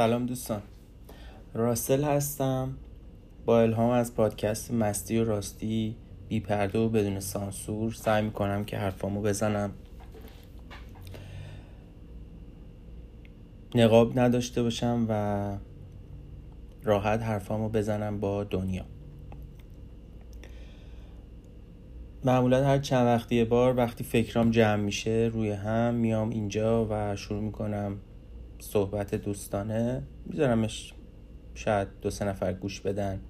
سلام دوستان. راسل هستم. با الهام از پادکست مستی و راستی بی پرده و بدون سانسور سعی می‌کنم که حرفامو بزنم. نقاب نداشته باشم و راحت حرفامو بزنم با دنیا. معمولا هر چند وقتی بار وقتی فکرام جمع میشه روی هم میام اینجا و شروع می‌کنم صحبت دوستانه میذارمش شاید دو سه نفر گوش بدن.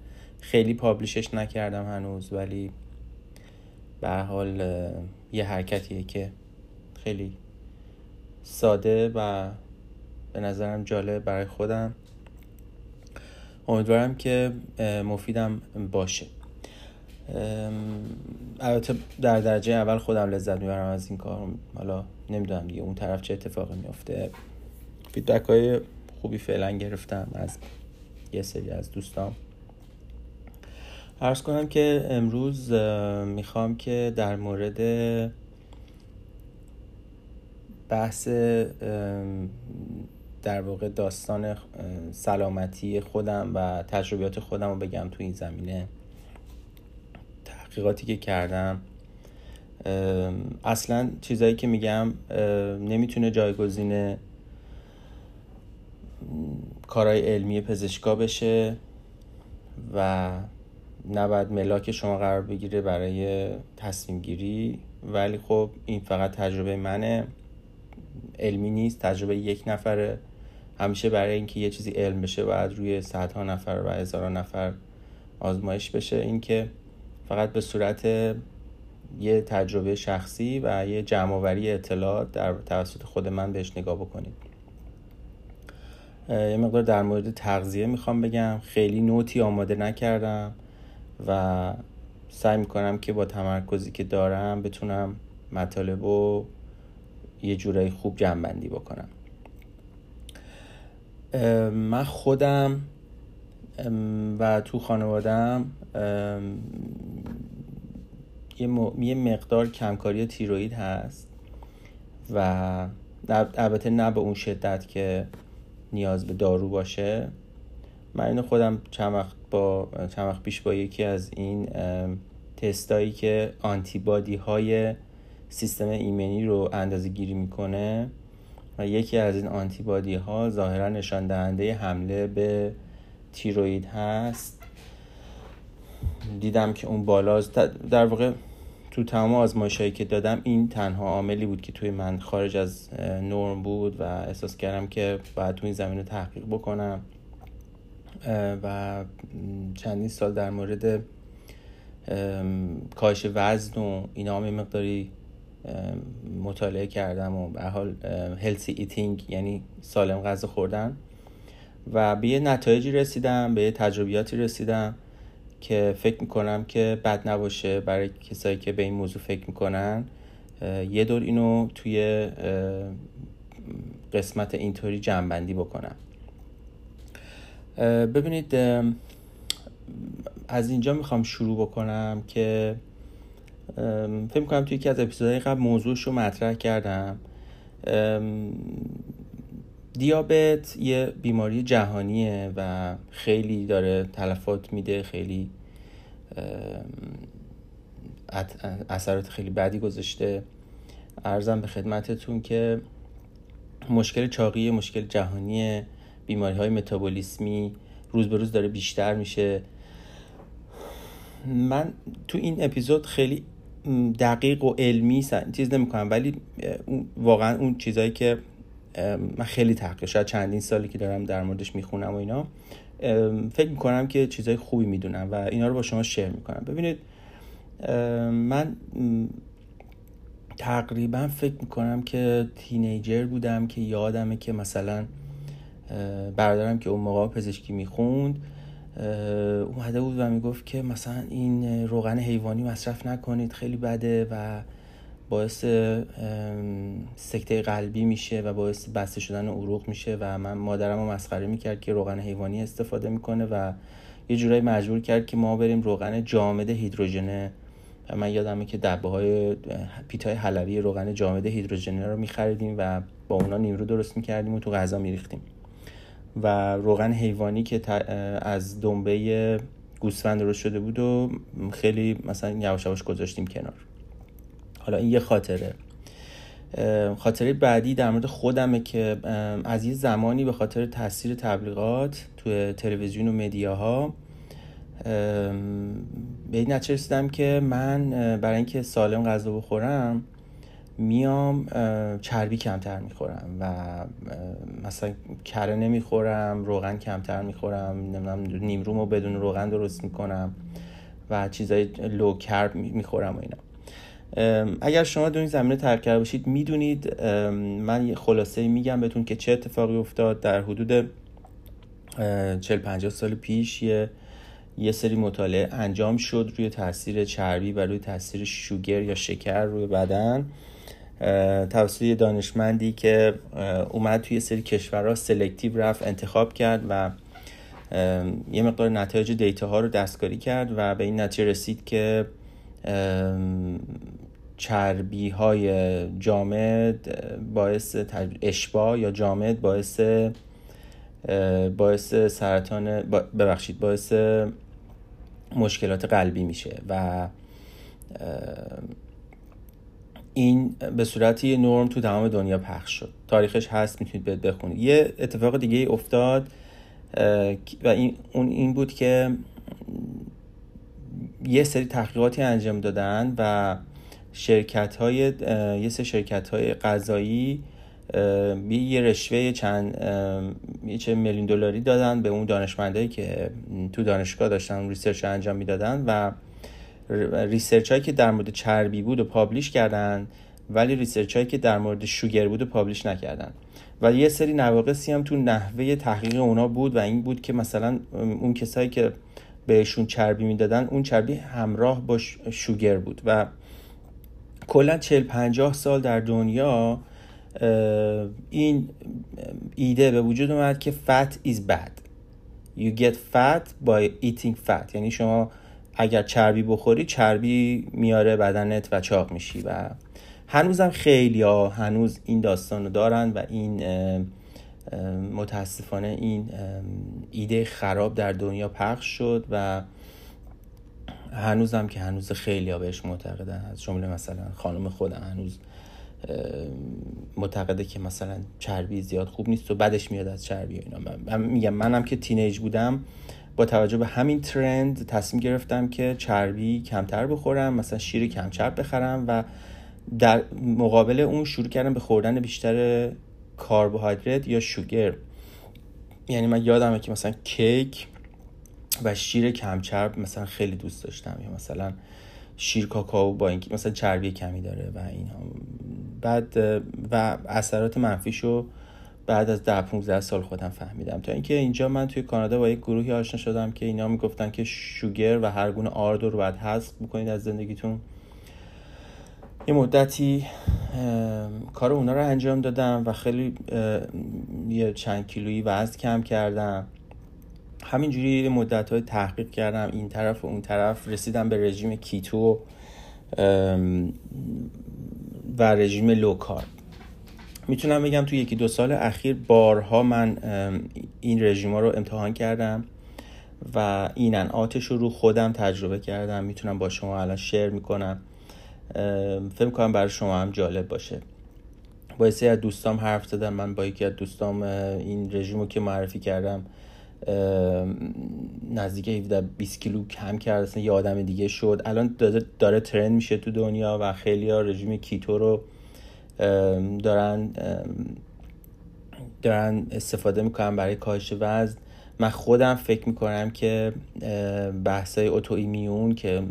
خیلی پابلیشش نکردم هنوز ولی به حال یه حرکتیه که خیلی ساده و به نظرم جالب برای خودم. امیدوارم که مفیدم باشه. البته در درجه اول خودم لذت می‌برم از این کار. حالا نمی‌دونم دیگه اون طرف چه اتفاقی میافته. فیدبک های خوبی فعلا گرفتم از یه سری از دوستان ارز کنم که امروز می‌خوام که در مورد بحث در واقع داستان سلامتی خودم و تجربیات خودم رو بگم تو این زمینه. تحقیقاتی که کردم. اصلا چیزایی که میگم نمی‌تونه جایگزین کارهای علمی پزشکا بشه و نباید ملاک شما قرار بگیره برای تصمیم گیری. ولی خب این فقط تجربه منه. علمی نیست تجربه یک نفره. همیشه برای اینکه یه چیزی علم بشه باید روی صدها نفر و هزاران نفر آزمایش بشه. اینکه فقط به صورت یه تجربه شخصی و یه جمعآوری اطلاعات در توسط خود من بهش نگاه بکنید. یه مقدار در مورد تغذیه می‌خوام بگم. خیلی نوتی آماده نکردم و سعی می‌کنم که با تمرکزی که دارم بتونم مطالب رو یه جورایی خوب جمع بکنم. من خودم و تو خانوادم یه مقدار کمکاری تیروید هست و البته نه به اون شدت که نیاز به دارو باشه. من اینو خودم چند وقت با چند وقت پیش با یکی از این تستایی که آنتیبادی های سیستم ایمنی رو اندازه گیری می‌کنه و یکی از این آنتیبادی ها ظاهرا نشان دهنده حمله به تیروید هست. دیدم که اون بالاست. در واقع تو تمام آزمایش هایی که دادم این تنها عاملی بود که توی من خارج از نرم بود و احساس کردم که باید تو این زمینه تحقیق بکنم. و چندین سال در مورد کاهش وزن و اینا هم مقداری مطالعه کردم و به حال healthy eating یعنی سالم غذا خوردن. و به یه نتایجی رسیدم به یه تجربیاتی رسیدم. که فکر می‌کنم که بد نباشه برای کسایی که به این موضوع فکر می‌کنن. یه دور اینو توی قسمت اینطوری جمع‌بندی بکنم. ببینید از اینجا می‌خوام شروع بکنم که فکر می‌کنم توی یکی از اپیزودهای قبل موضوعش رو مطرح کردم. دیابت یه بیماری جهانیه و خیلی داره تلفات میده خیلی اثرات خیلی بدی گذاشته. ارزم به خدمتتون که مشکل چاقی مشکل جهانی بیماری های متابولیسمی روز به روز داره بیشتر میشه. من تو این اپیزود خیلی دقیق و علمی چیز نمی کنم ولی واقعا اون چیزهایی که من خیلی تحقیق شاید چندین سالی که دارم در موردش می‌خونم و اینا فکر می‌کنم که چیزهای خوبی می‌دونم و اینا رو با شما شیر می‌کنم. ببینید من تقریبا فکر می‌کنم که تینیجر بودم که یادمه که مثلا برادرم که اون موقع پزشکی می‌خوند اومده بود و می‌گفت که مثلا این روغن حیوانی مصرف نکنید خیلی بده و باعث سکته قلبی میشه و باعث بسته شدن عروق میشه و من مادرم رو مسخره می‌کرد که روغن حیوانی استفاده می‌کنه و یه جورایی مجبور کرد که ما بریم روغن جامد هیدروژنه و من یادمه که دبه های پیتای حلوی روغن جامد هیدروژنه رو میخریدیم و با اونا نیمرو درست می‌کردیم و تو غذا میریختیم. و روغن حیوانی که از دنبه گوسفند درست شده بود و خیلی مثلا یواش گذاشتیم کنار. حالا این یه خاطره. خاطره بعدی در مورد خودمه که از یه زمانی به خاطر تاثیر تبلیغات توی تلویزیون و مدیاها به این نتیجه رسیدم که من برای اینکه سالم غذا بخورم میام چربی کمتر می‌خورم و مثلا کره نمی‌خورم روغن کمتر می‌خورم نمی‌دونم نیمرومو بدون روغن درست می‌کنم و چیزای لو کرب می‌خورم و اینا. اگر شما دو این زمینه ترک کرده باشید می‌دونید من یه خلاصه میگم بهتون که چه اتفاقی افتاد. در حدود 40 50 سال پیش یه یه سری مطالعه انجام شد روی تاثیر چربی و روی تاثیر شوگر یا شکر روی بدن. توسط یه دانشمندی که اومد توی سری کشورها selective رفت انتخاب کرد و یه مقدار نتایج data ها رو دستکاری کرد و به این نتیجه رسید که چربی های جامد باعث اشباع یا جامد باعث باعث سرطان ببخشید باعث مشکلات قلبی میشه و این به صورت یه نرم تو تمام دنیا پخش شد. تاریخش هست می‌تونید بهت بخونید. یه اتفاق دیگه افتاد و این اون این بود که یه سری تحقیقاتی انجام دادن و شرکت های یه سری شرکت های غذایی یه رشوه چند یه چه میلیون دلاری دادن به اون دانشمندایی که تو دانشگاه داشتن ریسرچ انجام می‌دادن و research هایی که در مورد چربی بود و publish کردن ولی research هایی که در مورد sugar بود و publish نکردن. و یه سری نواقصی هم تو نحوه تحقیق اونا بود و این بود که مثلا اون کسایی که بهشون چربی می‌دادن اون چربی همراه با sugar بود و کلا 40 50 سال در دنیا این ایده به وجود اومد که fat is bad. You get fat by eating fat. یعنی شما اگر چربی بخوری چربی میاره بدنت و چاق میشی. و هنوزم خیلی ها هنوز این داستان رو دارن و این متاسفانه این ایده خراب در دنیا پخش شد و هنوزم که هنوز خیلی ها بهش معتقدن. از جمله مثلا خانم خودم هنوز معتقده که مثلا چربی زیاد خوب نیست و بدش میاد از چربی اینا. من میگم منم که تینیج بودم با توجه به همین ترند تصمیم گرفتم که چربی کمتر بخورم مثلا شیر کم چرب بخرم و در مقابل اون شروع کردم به خوردن بیشتر کربوهیدرات یا شوگر. یعنی من یادمه که مثلا کیک و شیر کم چرب مثلا خیلی دوست داشتم. یا مثلا شیر کاکائو با اینکه مثلا چربی کمی داره و اینا. بعد و اثرات منفیشو بعد از ده 15 سال خودم فهمیدم. تا اینکه اینجا من توی کانادا با یک گروهی آشنا شدم که اینا می‌گفتن که شوگر و هر گونه آرد رو باید حذف بکنید از زندگیتون. یه مدتی کار اونا رو انجام دادم و خیلی یه چند کیلویی وزن کم کردم. همینجوری مدت های تحقیق کردم این طرف و اون طرف رسیدم به رژیم کیتو و رژیم لوکار می‌تونم بگم تو یکی دو سال اخیر بارها من این رژیم ها رو امتحان کردم و این انعاتش رو رو خودم تجربه کردم. می‌تونم با شما الان شیر می‌کنم. فکر کنم برای شما هم جالب باشه. با از دوستام حرف زدم من با یکی از دوستام این رژیم رو که معرفی کردم نزدیک 17 20 کیلو کم کرد اصلا یه آدم دیگه شد. الان داره, داره ترند میشه تو دنیا و خیلی ها رژیم کیتو رو دارن دارن استفاده می‌کنن برای کاهش وزن. من خودم فکر می‌کنم که بحثای اوتو ایمیون که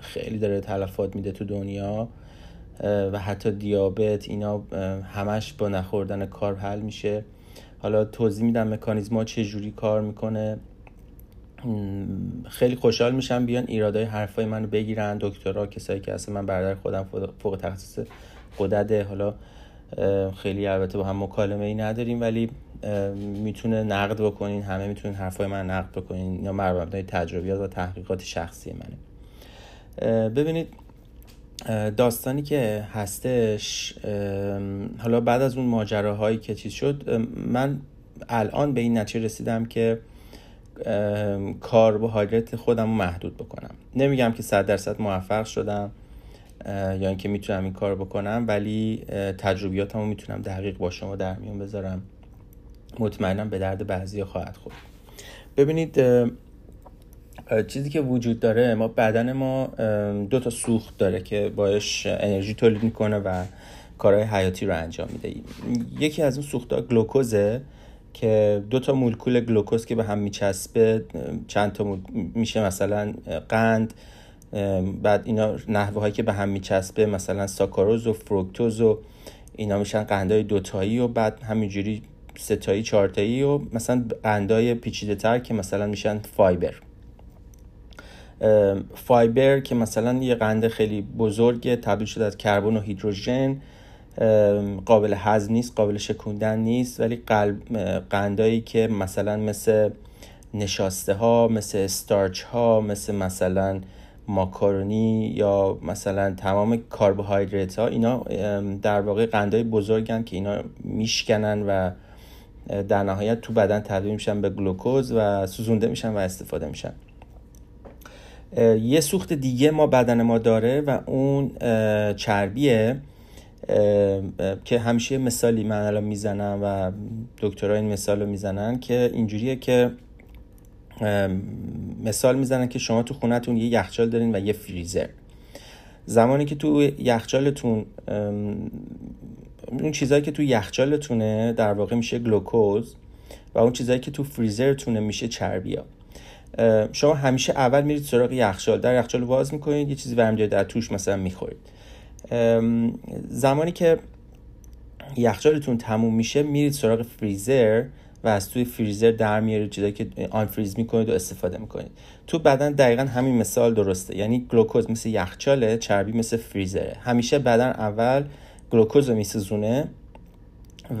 خیلی داره تلفات میده تو دنیا و حتی دیابت اینا همش با نخوردن کار حل میشه. حالا توضیح میدم مکانیزما چه جوری کار می‌کنه. خیلی خوشحال میشم بیان ایرادای حرفای منو بگیرن. دکترها کسایی که اصلا من برادر خودم فوق تخصص قدرت حالا خیلی البته با هم مکالمه ای نداریم ولی می‌تونه نقد بکنین. همه می‌تونین حرفای من نقد بکنین. یا مبنای تجربیات و تحقیقات شخصی منه. ببینید داستانی که هستش حالا بعد از اون ماجراهایی که چیز شد من الان به این نتیجه رسیدم که کربوهیدرات خودم رو محدود بکنم. نمیگم که صد درصد موفق شدم یا اینکه می‌تونم این کار بکنم ولی تجربیاتم رو می‌تونم دقیق با شما در میون بذارم. مطمئنم به درد بعضی خواهد خورد. ببینید چیزی که وجود داره ما بدن ما دو تا سوخت داره که باش انرژی تولید می‌کنه و کارهای حیاتی رو انجام میده. یکی از اون سوختها گلوکوزه که دو تا مولکول گلوکوز که به هم میچسبه چند تا میشه مثلا قند بعد اینا نحوه هایی که به هم میچسبه مثلا ساکاروز و فروکتوز و اینا میشن قندهای دوتایی و بعد همینجوری ستایی چهارتایی و مثلا قندهای پیچیده تر که مثلا میشن فایبر. فایبر که مثلا یه قند خیلی بزرگه تبدیل شده از کربن و هیدروژن قابل هضم نیست قابل شکوندن نیست ولی قندایی که مثلا مثل نشاسته ها مثل استارچ ها مثل مثلا ماکارونی یا مثلا تمام کربوهیدرات ها اینا در واقع قندهای بزرگن که اینا میشکنن و در نهایت تو بدن تبدیل میشن به گلوکوز و سوزونده میشن و استفاده میشن. یه سوخت دیگه ما بدن ما داره و اون چربیه که همیشه مثالی من الان می‌زنم و دکترها این مثال رو می‌زنن که اینجوریه که مثال می‌زنن که شما تو خونتون یه یخچال دارین و یه فریزر. زمانی که تو یخچالتون اون چیزهایی که تو یخچالتونه در واقع میشه گلوکوز و اون چیزهایی که تو فریزرتونه میشه چربیا شما همیشه اول میرید سراغ یخچال. در یخچال واز می‌کنید یه چیزی برمیدارید در توش مثلا می‌خورید. زمانی که یخچالتون تموم میشه میرید سراغ فریزر و از توی فریزر در میارید چیزایی که آن فریز می‌کنید و استفاده می‌کنید. تو بدن دقیقا همین مثال درسته. یعنی گلوکوز مثل یخچاله چربی مثل فریزره. همیشه بدن اول گلوکوز رو میسوزونه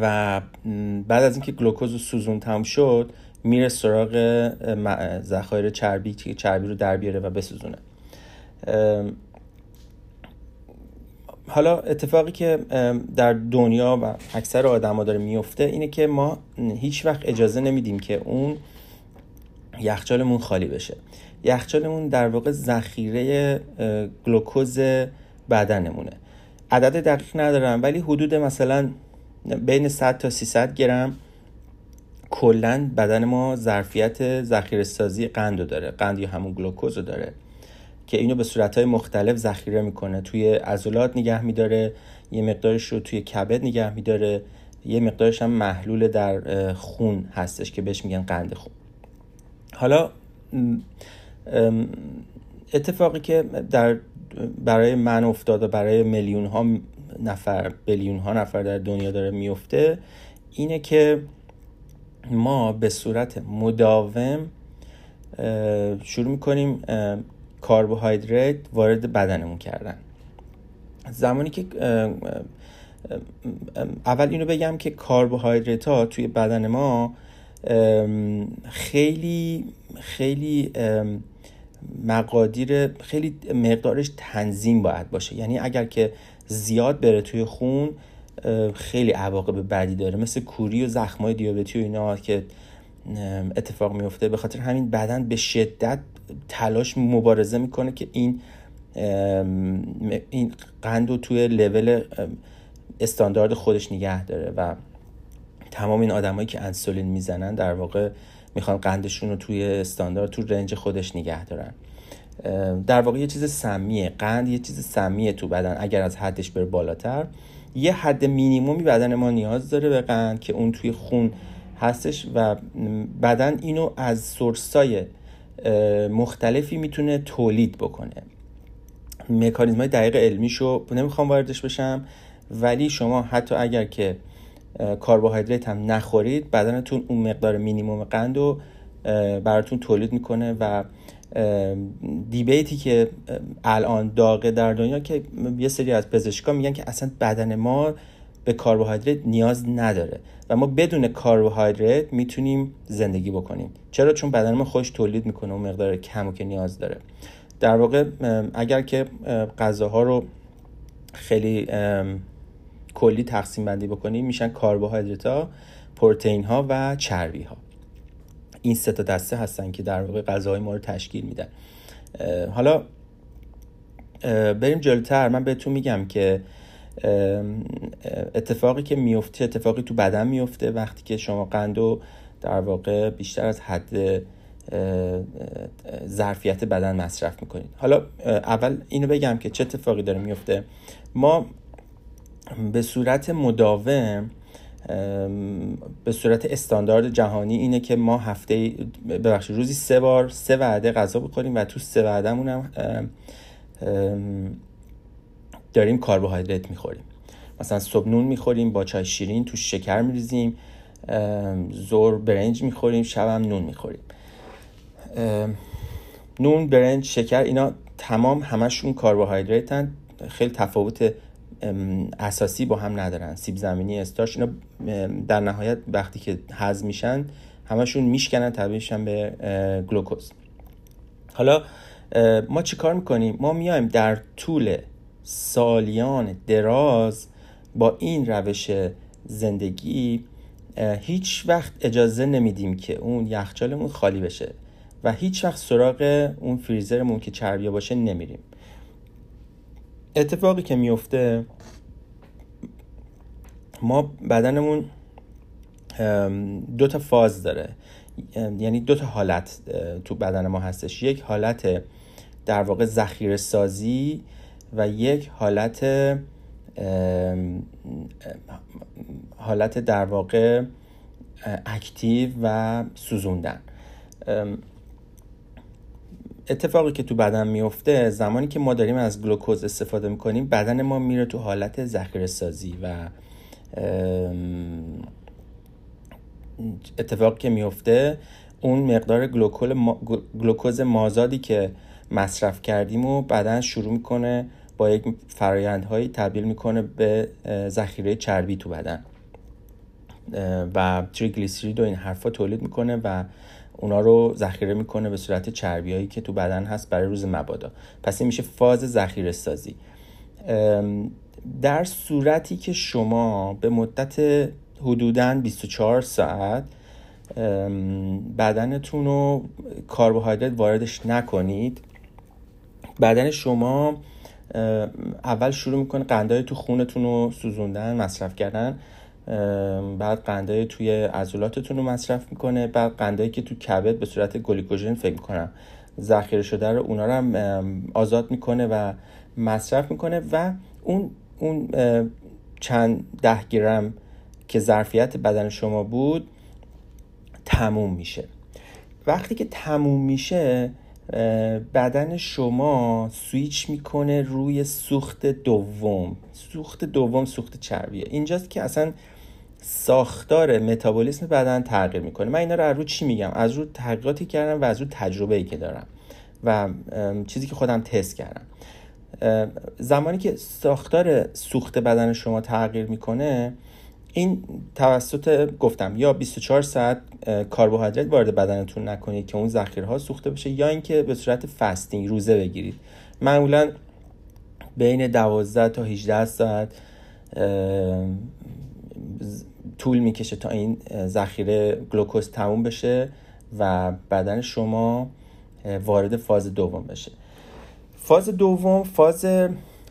و بعد از اینکه گلوکوز رو سوزون تموم شد میره سراغ ذخایر چربی که چربی رو در بیاره و بسوزونه. حالا اتفاقی که در دنیا و اکثر آدما داره میفته اینه که ما هیچ وقت اجازه نمیدیم که اون یخچالمون خالی بشه. یخچالمون در واقع ذخیره گلوکوز بدنمونه. عدد دقیق ندارم ولی حدود مثلا بین 100 تا 300 گرم کلا بدن ما ظرفیت ذخیره سازی قند رو داره قند یا همون گلوکوز رو داره که اینو به صورتهای مختلف ذخیره می‌کنه. توی عضلات نگه میداره یه مقدارش رو توی کبد نگه میداره یه مقدارش هم محلول در خون هستش که بهش میگن قند خون. حالا اتفاقی که در برای من افتاد و برای میلیون ها نفر بیلیون ها نفر در دنیا داره میفته اینه که ما به صورت مداوم شروع می‌کنیم کربوهیدرات وارد بدنمون کردن. زمانی که اول اینو بگم که کربوهیدرات ها توی بدن ما خیلی خیلی مقادیر خیلی مقدارش تنظیم باید باشه. یعنی اگر که زیاد بره توی خون خیلی عواقب بدی داره. مثل کوری و زخمای دیابتی و اینا که اتفاق میفته به خاطر همین بدن به شدت تلاش مبارزه می‌کنه که این این قند رو توی لول استاندارد خودش نگه داره و تمام این آدمایی که انسولین می‌زنن در واقع می‌خوان قندشون رو توی استاندارد تو رنج خودش نگه دارن. در واقع یه چیز سمیه. قند یه چیز سمیه تو بدن اگر از حدش بره بالاتر. یه حد مینیمومی بدن ما نیاز داره به قند که اون توی خون هستش و بدن اینو از سورسای مختلفی می‌تونه تولید بکنه. مکانیزم های دقیق علمیشو نمی‌خوام واردش بشم ولی شما حتی اگر که کربوهیدرات هم نخورید بدنتون اون مقدار مینیموم قند رو براتون تولید می‌کنه و دیبیتی که الان داغه در دنیا که یه سری از پزشکا میگن که اصلا بدن ما به کربوهیدرات نیاز نداره و ما بدون کربوهیدرات می‌تونیم زندگی بکنیم. چرا؟ چون بدن ما خوش تولید می‌کنه اون مقدار کمو که نیاز داره. در واقع اگر که غذاها رو خیلی کلی تقسیم بندی بکنیم میشن کربوهیدرات ها پروتئین ها و چربی ها این سه تا دسته هستن که در واقع غذاهای ما رو تشکیل میدن. حالا بریم جلوتر. من بهتون میگم که اتفاقی که میفته اتفاقی تو بدن میفته وقتی که شما قندو در واقع بیشتر از حد ظرفیت بدن مصرف می‌کنید. حالا اول اینو بگم که چه اتفاقی داره میفته. ما به صورت مداوم به صورت استاندارد جهانی اینه که ما هفته ببخشید روزی سه بار سه وعده غذا بخوریم و تو سه وعدهمون هم داریم کربوهیدرات می‌خوریم. مثلا صبح نون می‌خوریم با چای شیرین تو شکر میریزیم زور برنج می‌خوریم شبم نون می‌خوریم. نون برنج شکر اینا تمام همشون کربوهیدراتن خیلی تفاوت اساسی با هم ندارن. سیب زمینی استارش اینا در نهایت وقتی که هضم میشن همشون میشکنن تبدیل به گلوکوز. حالا ما چی کار می‌کنیم؟ ما میایم در طول سالیان دراز با این روش زندگی هیچ وقت اجازه نمیدیم که اون یخچالمون خالی بشه و هیچ وقت سراغ اون فریزرمون که چربیا باشه نمیریم. اتفاقی که میفته ما بدنمون دو تا فاز داره. یعنی دو تا حالت تو بدن ما هستش. یک حالت در واقع ذخیره سازی و یک حالت حالت در واقع اکتیو و سوزوندن. اتفاقی که تو بدن میفته زمانی که ما داریم از گلوکوز استفاده می‌کنیم بدن ما میره تو حالت ذخیره سازی و اتفاقی که میفته اون مقدار گلوکوز مازادی که مصرف کردیم و بدن شروع می‌کنه با یک فرایندهایی تبدیل می‌کنه به ذخیره چربی تو بدن. و تریگلیسیرید و این حرفا تولید می‌کنه و اونا رو ذخیره می‌کنه به صورت چربیایی که تو بدن هست برای روز مبادا. پس این میشه فاز ذخیره سازی در صورتی که شما به مدت حدودا 24 ساعت بدنتون رو کربوهیدرات واردش نکنید بدن شما اول شروع می‌کنه قندهای تو خونتون رو سوزوندن مصرف کردن. بعد قندهای توی عضلاتتون رو مصرف می‌کنه. بعد قندهایی که تو کبد به صورت گلیکوژن فکر می‌کنم ذخیره شده رو اونا رو هم آزاد می‌کنه و مصرف می‌کنه و اون اون چند ده گرم که ظرفیت بدن شما بود تموم میشه. وقتی که تموم میشه بدن شما سویچ می‌کنه روی سوخت دوم. سوخت دوم سوخت چربیه. اینجاست که اصلا ساختار متابولیسم بدن تغییر می‌کنه. من اینا رو از رو چی میگم؟ از رو تحقیقاتی کردم و از رو تجربه ای که دارم و چیزی که خودم تست کردم. زمانی که ساختار سوخت بدن شما تغییر می‌کنه این توسط گفتم یا 24 ساعت کربوهیدرات وارد بدنتون نکنید که اون ذخیره ها سوخته بشه یا اینکه به صورت فستینگ روزه بگیرید. معمولا بین 12 تا 18 ساعت طول می‌کشه تا این ذخیره گلوکوز تموم بشه و بدن شما وارد فاز دوم بشه. فاز دوم فاز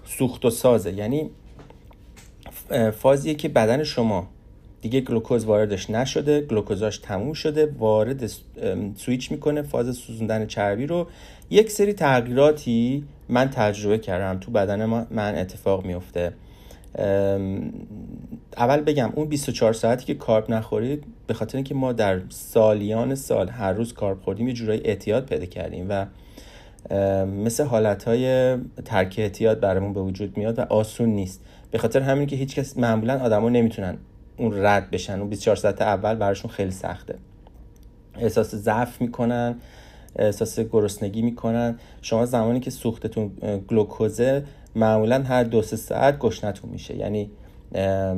سوخت و سازه. یعنی فازیه که بدن شما دیگه گلوکوز واردش نشده گلوکوزاش تموم شده وارد سویچ می‌کنه فاز سوزوندن چربی رو. یک سری تغییراتی من تجربه کردم تو بدن من اتفاق میفته اول بگم اون 24 ساعتی که کارب نخورید به خاطر اینکه ما در سالیان سال هر روز کارب خوردیم یه جورایی اعتیاد پیدا کردیم و مثل حالت های ترک اعتیاد برامون به وجود میاد و آسون نیست. به خاطر همین که هیچکس معمولا آدما نمی‌تونن اون رد بشن. اون 24 ساعت اول براشون خیلی سخته. احساس ضعف می‌کنن احساس گرسنگی می‌کنن. شما زمانی که سوختتون گلوکوزه معمولا هر دو سه ساعت گشنتون میشه. یعنی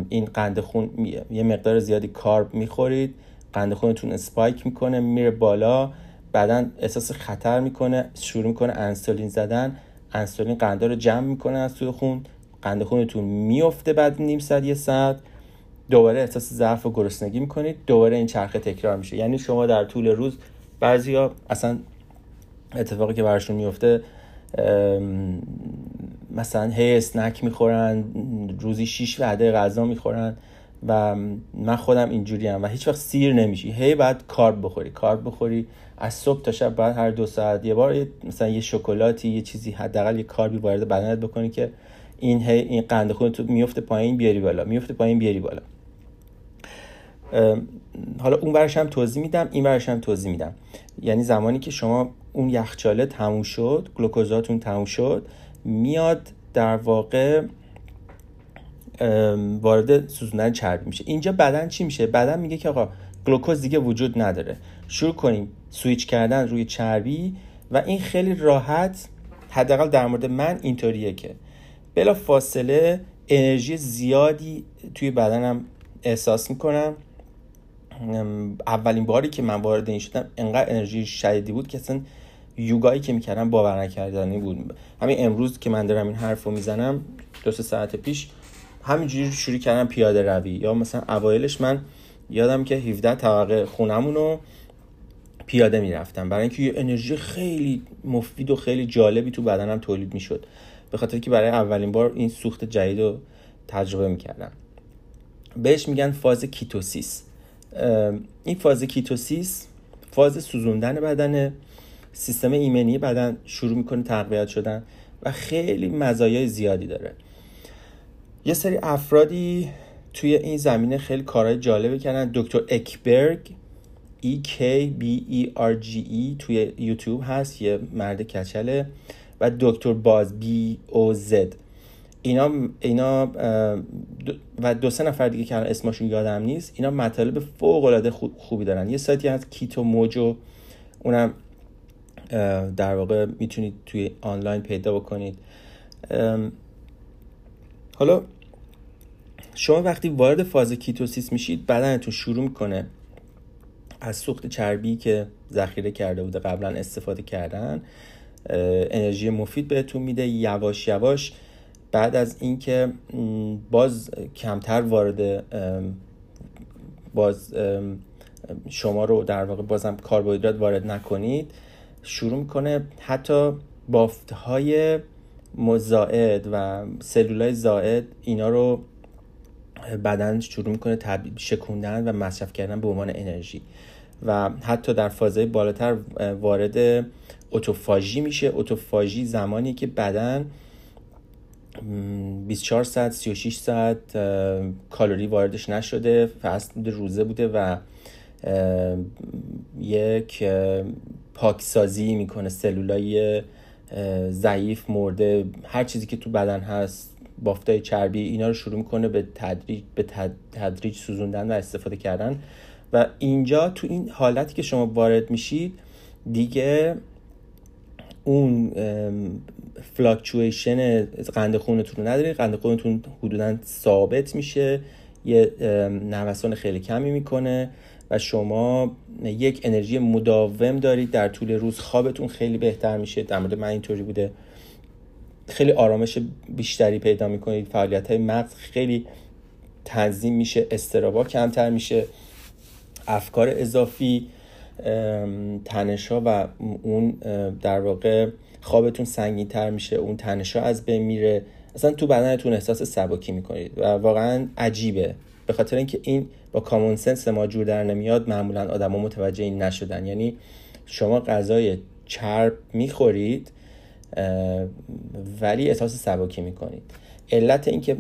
این قند خون یه مقدار زیادی کارب می‌خورید. قند خونتون اسپایک می‌کنه میره بالا. بعدا احساس خطر می‌کنه شروع می‌کنه انسولین زدن. انسولین قنده رو جمع می‌کنه از توی خون. قند خونتون میفته بعد نیم ساعت یه ساعت. دوباره احساس ضعف و گرسنگی می‌کنید. دوباره این چرخه تکرار میشه. یعنی شما در طول روز بعضیا اصلا اتفاقی که براشون میفته مثلا هی اسنک می‌خورن روزی شیش وعده غذا می‌خورن و من خودم اینجوری هم و هیچ وقت سیر نمیشی. هی باید کارب بخوری کارب بخوری. از صبح تا شب بعد هر دو ساعت یه بار مثلا یه شکلاتی یه چیزی حداقل یه کاربی وارد بدنت بکنی که این هی این قند خون تو میفته پایین بیاری بالا میفته پایین بیاری بالا. حالا اون برش هم توضیح میدم این برش هم توضیح میدم. یعنی زمانی که شما اون یخچاله تموم شد گلوکوزاتون تموم شد میاد در واقع وارد سوزوندن چربی میشه. اینجا بدن چی میشه؟ بدن میگه که آقا گلوکوز دیگه وجود نداره. شروع کنیم. سویچ کردن روی چربی و این خیلی راحت حداقل در مورد من اینطوریه که بلا فاصله انرژی زیادی توی بدنم احساس می‌کنم. اولین باری که من وارد این شدم انقدر انرژی شدیدی بود که اصلا یوگایی که می‌کردم باور نکردنی بود. همین امروز که من دارم این حرف رو می‌زنم دو سه ساعت پیش همینجوری شروع کردم پیاده روی. یا مثلا اوایلش من یادم که 17 طبقه خونمون رو پیاده می‌رفتم. برای اینکه یه انرژی خیلی مفید و خیلی جالبی تو بدنم تولید می‌شد. به خاطر که برای اولین بار این سوخت جدید رو تجربه می‌کردم. بهش میگن فاز ketosis. این فاز ketosis فاز سوزوندن بدن سیستم ایمنی بدن شروع می‌کنه تقویت شدن و خیلی مزایای زیادی داره. یه سری افرادی توی این زمینه خیلی کارهای جالبی کردن. دکتر اکبرگ E K B E R G E توی یوتیوب هست یه مرد کچله و دکتر باز بی او زد اینا اینا و دو سه نفر دیگه که اسمشون یادم نیست اینا مطالب فوق العاده خوبی دارن. یه سایتی هست Keto-Mojo. اونم در واقع می‌تونید توی آنلاین پیدا بکنید. حالا شما وقتی وارد فاز ketosis میشید بدنتون شروع می‌کنه از سوخت چربی که ذخیره کرده بوده قبلا استفاده کردن انرژی مفید بهتون میده یواش یواش. بعد از اینکه باز کمتر وارد باز شما رو در واقع بازم کربوهیدرات وارد نکنید شروع می‌کنه حتی بافت های مزاعد و سلولای زائد اینا رو بدن شروع می‌کنه شکوندن و مصرف کردن به عنوان انرژی. و حتی در فازهای بالاتر وارد اتوفاژی میشه. اتوفاژی زمانی که بدن 24 ساعت 36 ساعت کالری واردش نشده. فست روزه بوده و یک پاکسازی می‌کنه سلولای ضعیف مرده هر چیزی که تو بدن هست بافتای چربی اینا رو شروع می‌کنه به تدریج به تدریج سوزوندن و استفاده کردن. و اینجا تو این حالتی که شما وارد میشید دیگه اون فلاکچویشن قند خونتون رو ندارید قند خونتون حدودا ثابت میشه. یه نوسان خیلی کمی می‌کنه. و شما یک انرژی مداوم دارید در طول روز. خوابتون خیلی بهتر میشه. در مورد من اینطوری بوده. خیلی آرامش بیشتری پیدا می‌کنید. فعالیت های مغز خیلی تنظیم میشه. استرابا کمتر میشه. افکار اضافی تنشا و اون در واقع خوابتون سنگین تر میشه. اون تنشا از بین میره. اصلا تو بدنتون احساس سبکی می‌کنید. و واقعا عجیبه. به خاطر اینکه این با کامون سنس ما جور در نمیاد معمولا آدما متوجه این نشدن. یعنی شما غذای چرب می‌خورید ولی احساس سبکی می‌کنید. علت اینکه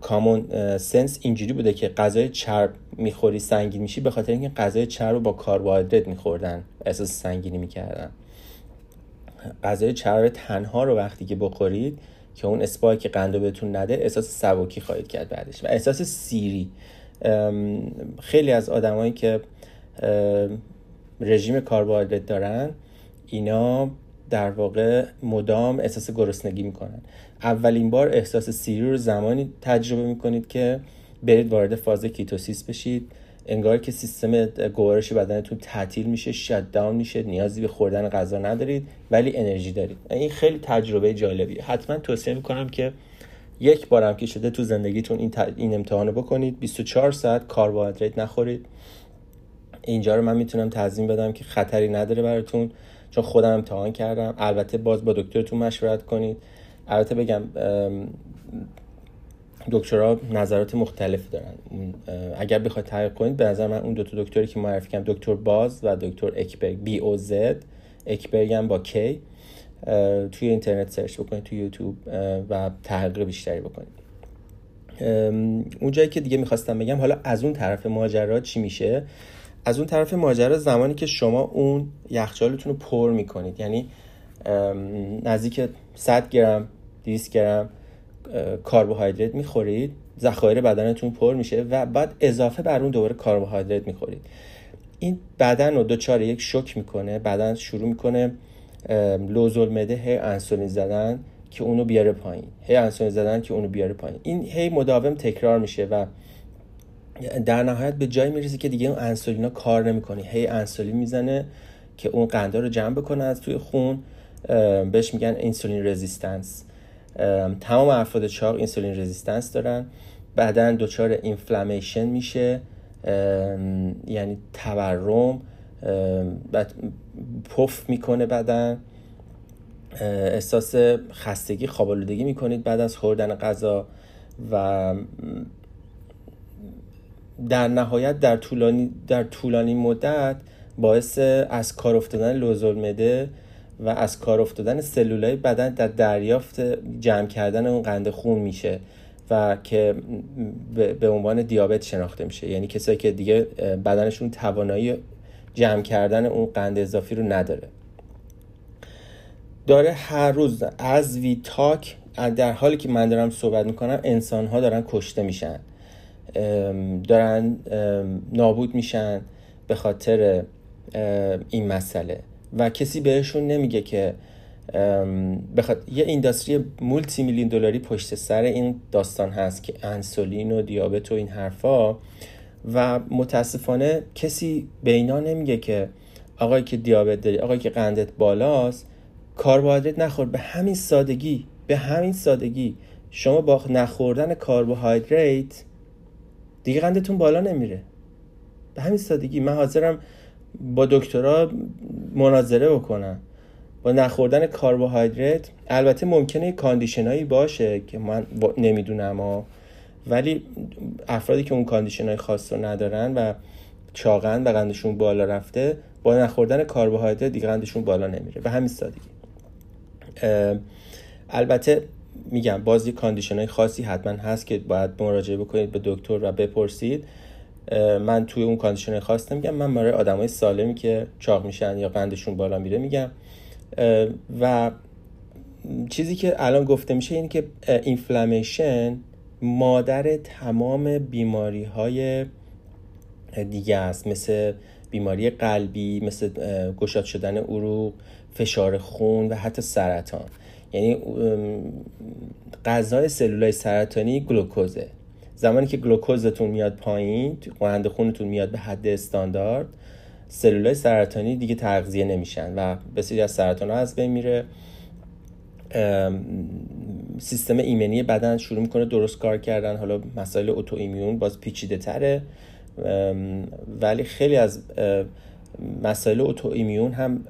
کامون سنس اینجوری بوده که غذای چرب می‌خوری سنگین میشی به خاطر اینکه غذای چرب رو با کربوهیدرات میخوردن احساس سنگینی می‌کردن. غذای چرب تنها رو وقتی که بخورید که اون اسپایک قند بهتون نده احساس سبکی خواهید کرد بعدش. و احساس سیری. خیلی از آدمایی که رژیم کربوهیدرات دارن اینا در واقع مدام احساس گرسنگی می‌کنن. اولین بار احساس سیری رو زمانی تجربه می‌کنید که برید وارد فاز کیتوسیس بشید. انگار که سیستم گوارش بدنتون تعطیل میشه شت داون میشه نیازی به خوردن غذا ندارید ولی انرژی دارید. این خیلی تجربه جالبیه. حتما توصیه می‌کنم که یک بارم که شده تو زندگیتون این, این امتحان رو بکنید 24 ساعت کربوهیدرات نخورید. اینجا رو من می‌تونم تضمین بدم که خطری نداره براتون. چون خودم امتحان کردم. البته باز با دکترتون مشورت کنید. البته بگم دکترها نظرات مختلف دارن. اگر بخواید تحقیق کنید به نظر من اون دو تا دکتری که معرفی کردم دکتر باز و دکتر اکبرگ بی او زد اکبرگ هم با کی توی اینترنت سرچ بکنید توی یوتیوب و تحقیق بیشتری بکنید. اون جایی که دیگه می‌خواستم بگم حالا از اون طرف ماجرا چی میشه؟ از اون طرف ماجرا زمانی که شما اون یخچالتون رو پر می‌کنید. یعنی نزدیک 100 گرم 200 گرم کربوهیدرات می‌خورید ذخایر بدنتون پر میشه و بعد اضافه بر اون دوباره کربوهیدرات می‌خورید. این بدن رو دچار یک شوک می‌کنه بدن شروع می‌کنه لوزول مده هی انسولین زدن که اونو بیاره پایین. هی انسولین زدن که اونو بیاره پایین. این هی مداوم تکرار میشه و در نهایت به جای می‌رسه که دیگه اون انسولینا کار نمی‌کنه. هی انسولین می‌زنه که اون قندا رو جمع بکنه از توی خون بهش میگن insulin resistance. تمام افراد چاق insulin resistance دارن. بعدا دچار inflammation میشه یعنی تورم پف می‌کنه بدن. احساس خستگی خوابالودگی می‌کنید بعد از خوردن غذا و در نهایت در طولانی, در طولانی مدت باعث از کار افتادن لوزالمده و از کار افتادن سلولای بدن در دریافت جمع کردن اون قند خون میشه و که به عنوان دیابت شناخته میشه. یعنی کسایی که دیگه بدنشون توانایی جمع کردن اون قند اضافی رو نداره. داره هر روز از وی تاک در حالی که من دارم صحبت می‌کنم انسان ها دارن کشته میشن. دارن نابود میشن به خاطر این مسئله. و کسی بهشون نمیگه که بخاطر یه اینداستری مولتی میلیون دلاری پشت سر این داستان هست که انسولین و دیابت و این حرفا. و متاسفانه کسی به اینا نمیگه که آقای که دیابت داری آقای که قندت بالاست کربوهیدرات نخور. به همین سادگی به همین سادگی. شما با نخوردن کربوهیدرات دیگه قندتون بالا نمیره. به همین سادگی. من حاضرم با دکترا مناظره بکنم با نخوردن کربوهیدرات البته ممکنه condition هایی باشه که من نمی‌دونم ولی افرادی که اون condition های خاص رو ندارن و چاقن و قندشون بالا رفته با نخوردن کربوهیدرات دیگه قندشون بالا نمیره. به همین سادگی. البته میگم باز یه condition های خاصی حتما هست که باید مراجعه بکنید به دکتر و بپرسید. من توی اون condition خاص نمیگم من برای آدمای سالمی که چاق میشن یا قندشون بالا میره میگم. و چیزی که الان گفته میشه اینه که inflammation مادر تمام بیماری های دیگه است. مثل بیماری قلبی مثل گشاد شدن عروق فشار خون و حتی سرطان. یعنی غذای سلولای سرطانی گلوکوزه. زمانی که گلوکوزتون میاد پایین قند خونتون میاد به حد استاندارد سلولای سرطانی دیگه تغذیه نمیشن و بسیاری از سرطان ها از بین میره. سیستم ایمنی بدن شروع می‌کنه درست کار کردن حالا مسائل اوتو ایمیون باز پیچیده تره. ولی خیلی از مسائل اوتو ایمیون هم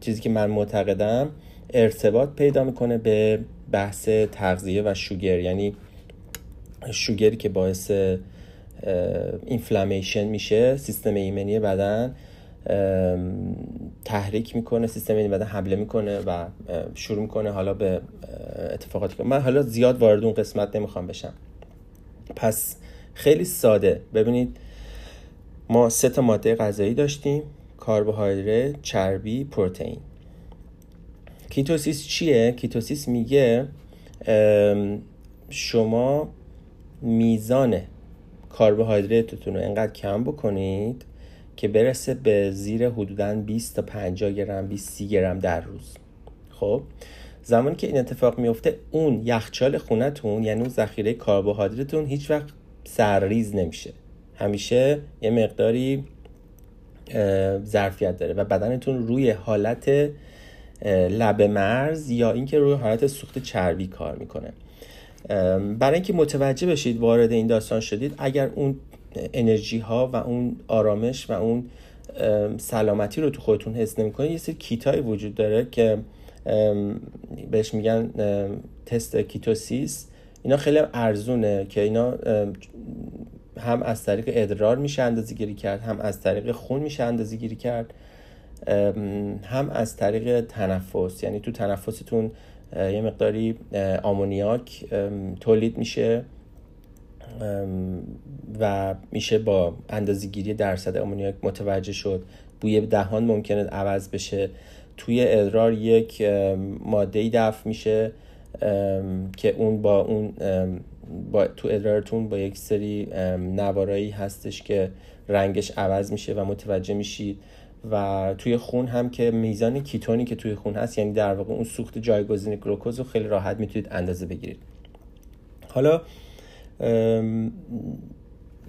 چیزی که من معتقدم ارتباط پیدا می‌کنه به بحث تغذیه و شوگر. یعنی شوگری که باعث اینفلامیشن میشه سیستم ایمنی بدن تحریک می‌کنه سیستم ایمنی بدن حمله می‌کنه و شروع می‌کنه حالا به اتفاقاتی که من حالا زیاد وارد اون قسمت نمی‌خوام بشم. پس خیلی ساده. ببینید ما سه تا ماده غذایی داشتیم. کربوهیدرات چربی پروتئین. ketosis چیه؟ ketosis میگه شما میزان کربوهیدراتتون رو انقدر کم بکنید که برسه به زیر حدودا 20 تا 50 گرم 20 30 گرم در روز. خب زمانی که این اتفاق میفته اون یخچال خونتون یعنی اون ذخیره کربوهیدراتتون هیچ وقت سرریز نمیشه. همیشه یه مقداری ظرفیت داره و بدنتون روی حالت لب مرز یا اینکه روی حالت سوخت چربی کار می‌کنه. برای اینکه متوجه بشید وارد این داستان شدید اگر اون انرژی ها و اون آرامش و اون سلامتی رو تو خودتون حس نمی‌کنید یه سری کیتای وجود داره که بهش میگن تست کیتوسیس. اینا خیلی ارزونه که اینا هم از طریق ادرار میشه اندازه گیری کرد هم از طریق خون میشه اندازه گیری کرد هم از طریق تنفس. یعنی تو تنفستون یه مقداری آمونیاک تولید میشه و میشه با اندازه درصد آمونیاک متوجه شد. بوی دهان ممکنه عوض بشه. توی ادرار یک ماده دفع میشه که اون با اون با تو ادرارتون با یک سری نوارایی هستش که رنگش عوض میشه و متوجه میشید. و توی خون هم که میزان کیتونی که توی خون هست یعنی در واقع اون سوخت جایگزین گلوکوز رو خیلی راحت می‌تونید اندازه بگیرید. حالا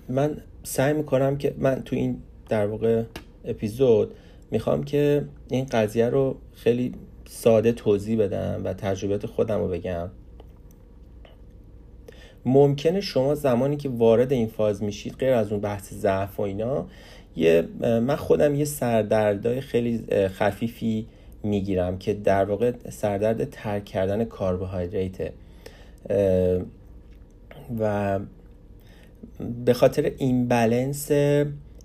من سعی می‌کنم که من تو این در واقع اپیزود می‌خوام که این قضیه رو خیلی ساده توضیح بدم و تجربیات خودم رو بگم. ممکنه شما زمانی که وارد این فاز میشید غیر از اون بحث ضعف و اینا یه من خودم یه سردردای خیلی خفیفی می‌گیرم که در واقع سردرد ترک کردن کربوهیدریته و به خاطر imbalance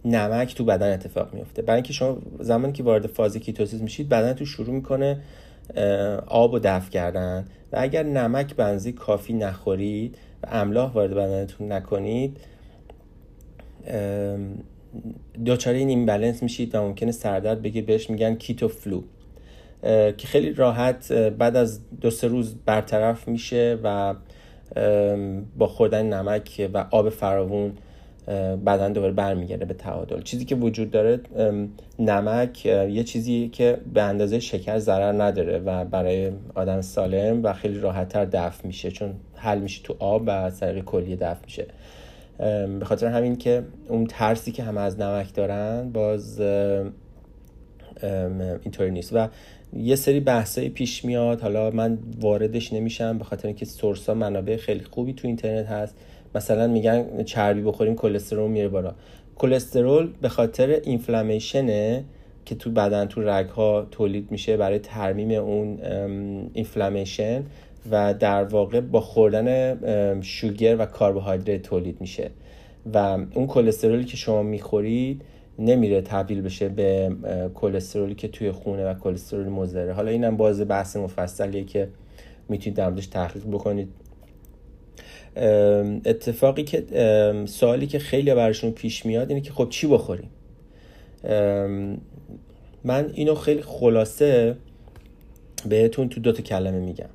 نمک تو بدن اتفاق میفته برای اینکه شما زمانی که وارد فاز ketosis میشید بدنتون شروع می‌کنه آبو دفع کردن. و اگر نمک بنزی کافی نخورید و املاح وارد بدنتون نکنید دچار این imbalance میشید و ممکنه سردرد بگیرید بهش میگن keto flu که خیلی راحت بعد از دو سه روز برطرف میشه و با خوردن نمک و آب فراوون بدن دوباره برمیگرده به تعادل. چیزی که وجود داره نمک یه چیزی که به اندازه شکر ضرر نداره و برای آدم سالم و خیلی راحتتر دفع میشه چون حل میشه تو آب و از طریق کلیه دفع میشه. به خاطر همین که اون ترسی که همه از نمک دارن باز اینطوری نیست. و یه سری بحثایی پیش میاد. حالا من واردش نمیشم به خاطر اینکه سورس ها منابع خیلی خوبی تو اینترنت هست. مثلا میگن چربی بخوریم کلسترول میره بالا. کلسترول به خاطر اینفلامیشنه که تو بدن تو رگ ها تولید میشه برای ترمیم اون اینفلامیشن. و در واقع با خوردن شوگر و کربوهیدرات تولید میشه. و اون کلسترولی که شما می‌خورید نمیره تبدیل بشه به کلسترولی که توی خونه و کلسترول مضره. حالا اینم باز بحث مفصلیه که می‌تونید در موردش تحقیق بکنید. اتفاقی که سوالی که خیلی براشون پیش میاد اینه که خب چی بخوریم؟ من اینو خیلی خلاصه بهتون تو دوتا کلمه میگم.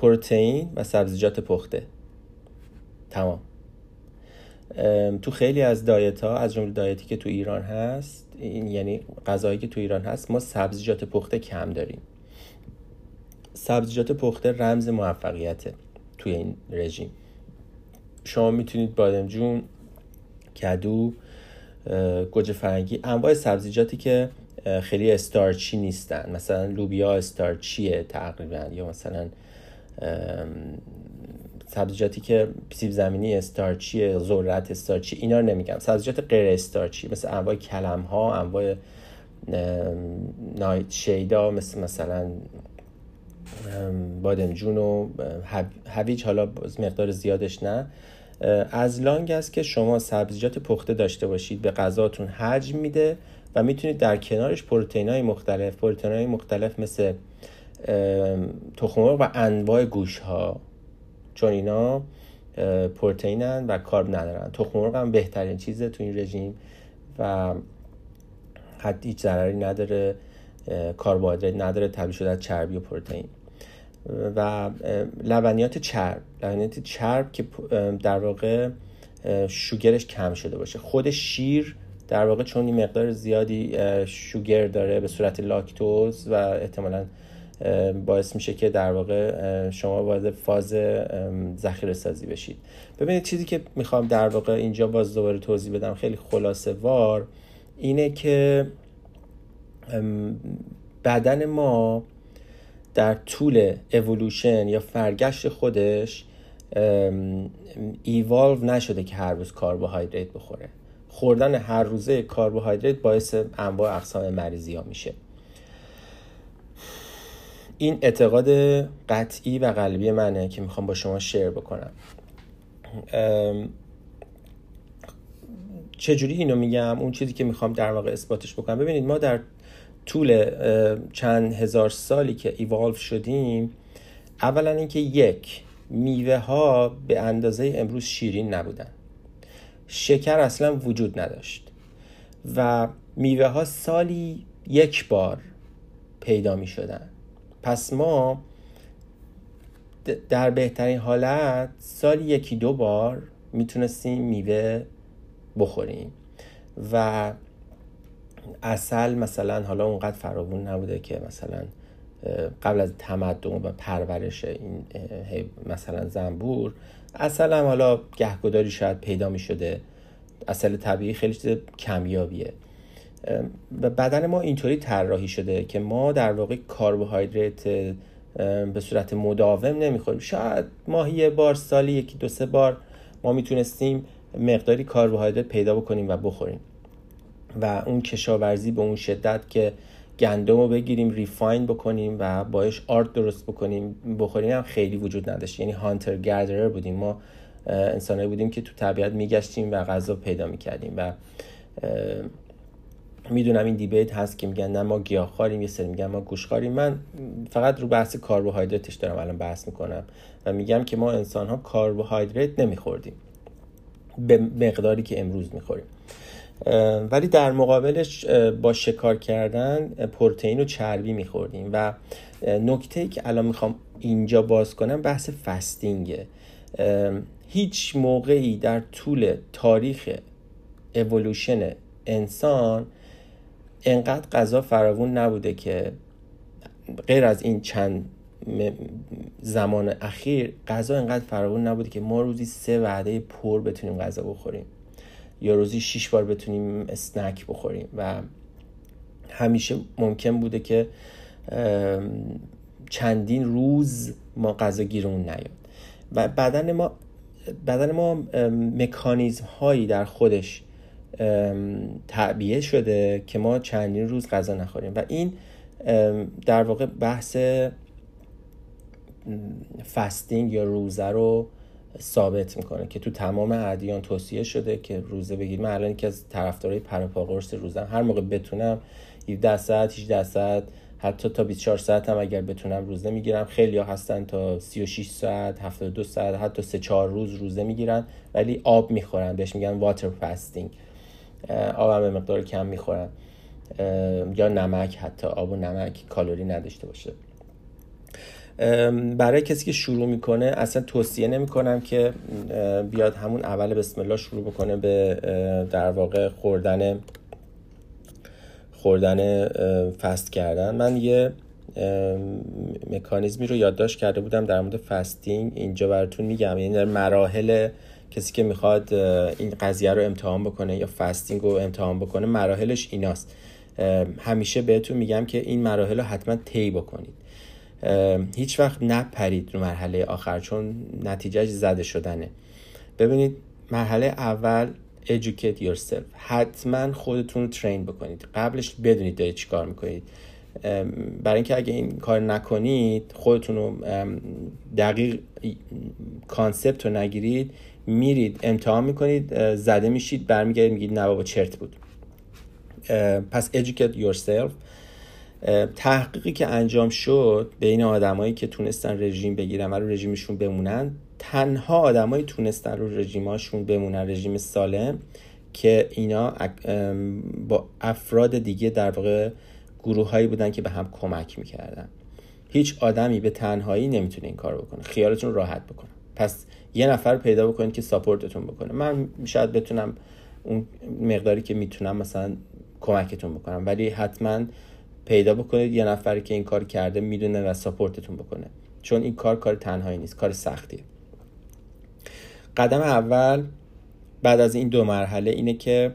پروتئین و سبزیجات پخته. تمام. تو خیلی از دایت ها از جمله دایتی که تو ایران هست این یعنی غذایی که تو ایران هست ما سبزیجات پخته کم داریم. سبزیجات پخته رمز موفقیته توی این رژیم. شما می‌تونید بادمجون کدو گوجه فرنگی انواع سبزیجاتی که خیلی استارچی نیستن. مثلا لوبیا استارچیه تقریبا یا مثلا سبزیجاتی که سیب زمینی استارچی ذرت استارچی اینا رو نمیگم. سبزیجات غیر استارچی مثل انواع کلم ها انواع نایت شیدا مثل مثلا بادمجون و هویج حالا مقدار زیادش نه. از لانگ است که شما سبزیجات پخته داشته باشید به غذاتون حجم میده و می‌تونید در کنارش پروتئین های مختلف پروتئین های مختلف مثل تخم و انواع گوش ها چون اینا پروتئینن و کارب ندارن. تخم مرغ هم بهترین چیزه تو این رژیم و حتی هیچ ضرری نداره کربوهیدرات نداره تبدیل شده از چربی و پروتئین. و لبنیات چرب. لبنیات چرب که در واقع شوگرش کم شده باشه. خود شیر در واقع چون این مقدار زیادی شوگر داره به صورت لاکتوز و احتمالا باعث میشه که در واقع شما وارد فاز ذخیره سازی بشید. ببینید چیزی که می‌خوام در واقع اینجا باز دوباره توضیح بدم خیلی خلاصه وار اینه که بدن ما در طول اولوشن یا فرگشت خودش ایوالو نشده که هر روز کربوهیدرات بخوره. خوردن هر روزه کربوهیدرات باعث انواع اقسام مریضی ها میشه. این اعتقاد قطعی و قلبی منه که می‌خوام با شما شیر بکنم. چجوری اینو میگم؟ اون چیزی که می‌خوام در واقع اثباتش بکنم. ببینید ما در طول چند هزار سالی که ایوالو شدیم اولا اینکه یک میوه ها به اندازه امروز شیرین نبودن. شکر اصلا وجود نداشت. و میوه ها سالی یک بار پیدا می شدن پس ما در بهترین حالت سالی یکی دو بار می‌تونستیم میوه بخوریم و اصل مثلا حالا اونقدر فراوون نبوده که مثلا قبل از تمدن و پرورش این مثلا زنبور اصل هم حالا گهگداری شاید پیدا می شده اصل طبیعی خیلی چیز کمیابیه. و بدن ما اینطوری طراحی شده که ما در واقع کربوهیدرات به صورت مداوم نمی‌خوریم. شاید ماهی یه بار سالی یکی دو سه بار ما می‌تونستیم مقداری کربوهیدرات پیدا بکنیم و بخوریم. و اون کشاورزی به اون شدت که گندم رو بگیریم ریفاین بکنیم و باش آرت درست بکنیم بخوریم هم خیلی وجود نداشت. یعنی هانتر گردرر بودیم. ما انسانایی بودیم که تو طبیعت میگشتیم و غذا پیدا می‌کردیم. و می‌دونم این دیبیت هست که میگن نه ما گیاهخواریم یه سری میگن ما گوشخواریم. من فقط رو بحث کربوهیدراتش دارم الان بحث می‌کنم و میگم که ما انسان ها کربوهیدرات نمیخوردیم به مقداری که امروز می‌خوریم. ولی در مقابلش با شکار کردن پروتئین و چربی میخوردیم و نکته ای که الان می‌خوام اینجا باز کنم بحث فستینگه. هیچ موقعی در طول تاریخ اولوشن انسان انقدر غذا فراوون نبوده که غیر از این چند زمان اخیر غذا انقدر فراوون نبوده که ما روزی سه وعده پر بتونیم غذا بخوریم. یا روزی شیش بار بتونیم اسنک بخوریم و همیشه ممکن بوده که چندین روز ما غذا گیرمون نیاد. و بدن ما بدن ما مکانیزم هایی در خودش تعبیه شده که ما چندین روز غذا نخوریم. و این در واقع بحث فستینگ یا روزه رو ثابت می‌کنه که تو تمام ادیان توصیه شده که روزه بگیریم. من الان که از طرفدارای پرپا قرص روزم. هر موقع بتونم 17 ساعت 18 ساعت حتی تا 24 ساعت هم اگر بتونم روزه می‌گیرم. خیلی ها هستن تا 36 ساعت 72 ساعت حتی 3 4 روز روزه می‌گیرن ولی آب می‌خورن. بهش میگن water fasting آب هم مقدار کم می‌خورن. یا نمک حتی آب و نمک کالری نداشته باشه. برای کسی که شروع می‌کنه اصلا توصیه نمی‌کنم که بیاد همون اول بسم الله شروع بکنه به در واقع خوردن خوردن fast کردن. من یه مکانیزمی رو یادداشت کرده بودم در مورد fasting. اینجا براتون میگم. یعنی در مراحل کسی که می‌خواد این قضیه رو امتحان بکنه یا فستینگ رو امتحان بکنه مراحلش ایناست. همیشه بهتون میگم که این مراحل رو حتما طی بکنید. هیچ وقت نپرید رو مرحله آخر چون نتیجهش زده شدنه. ببینید مرحله اول educate yourself. حتما خودتون رو ترین بکنید. قبلش بدونید دارید چی کار می‌کنید. برای اینکه اگه این کار نکنید خودتون رو دقیق کانسپت رو نگیرید. میرید امتحان می‌کنید زده میشید برمیگردید میگید نه بابا چرت بود. پس educate yourself. تحقیقی که انجام شد بین آدمایی که تونستن رژیم بگیرن و رو رژیمشون بمونن تنها آدمایی تونستن رو رژیماشون بمونن رژیم سالم که اینا با افراد دیگه در واقع گروه هایی بودن که به هم کمک می‌کردن. هیچ آدمی به تنهایی نمی‌تونه این کار بکنه. خیالتون راحت بکنه. پس یه نفر پیدا بکنید که ساپورتتون بکنه. من شاید بتونم اون مقداری که می‌تونم مثلا کمکتون بکنم ولی حتما پیدا بکنید یه نفری که این کار کرده می‌دونه و ساپورتتون بکنه. چون این کار کار تنهایی نیست کار سختیه. قدم اول بعد از این دو مرحله اینه که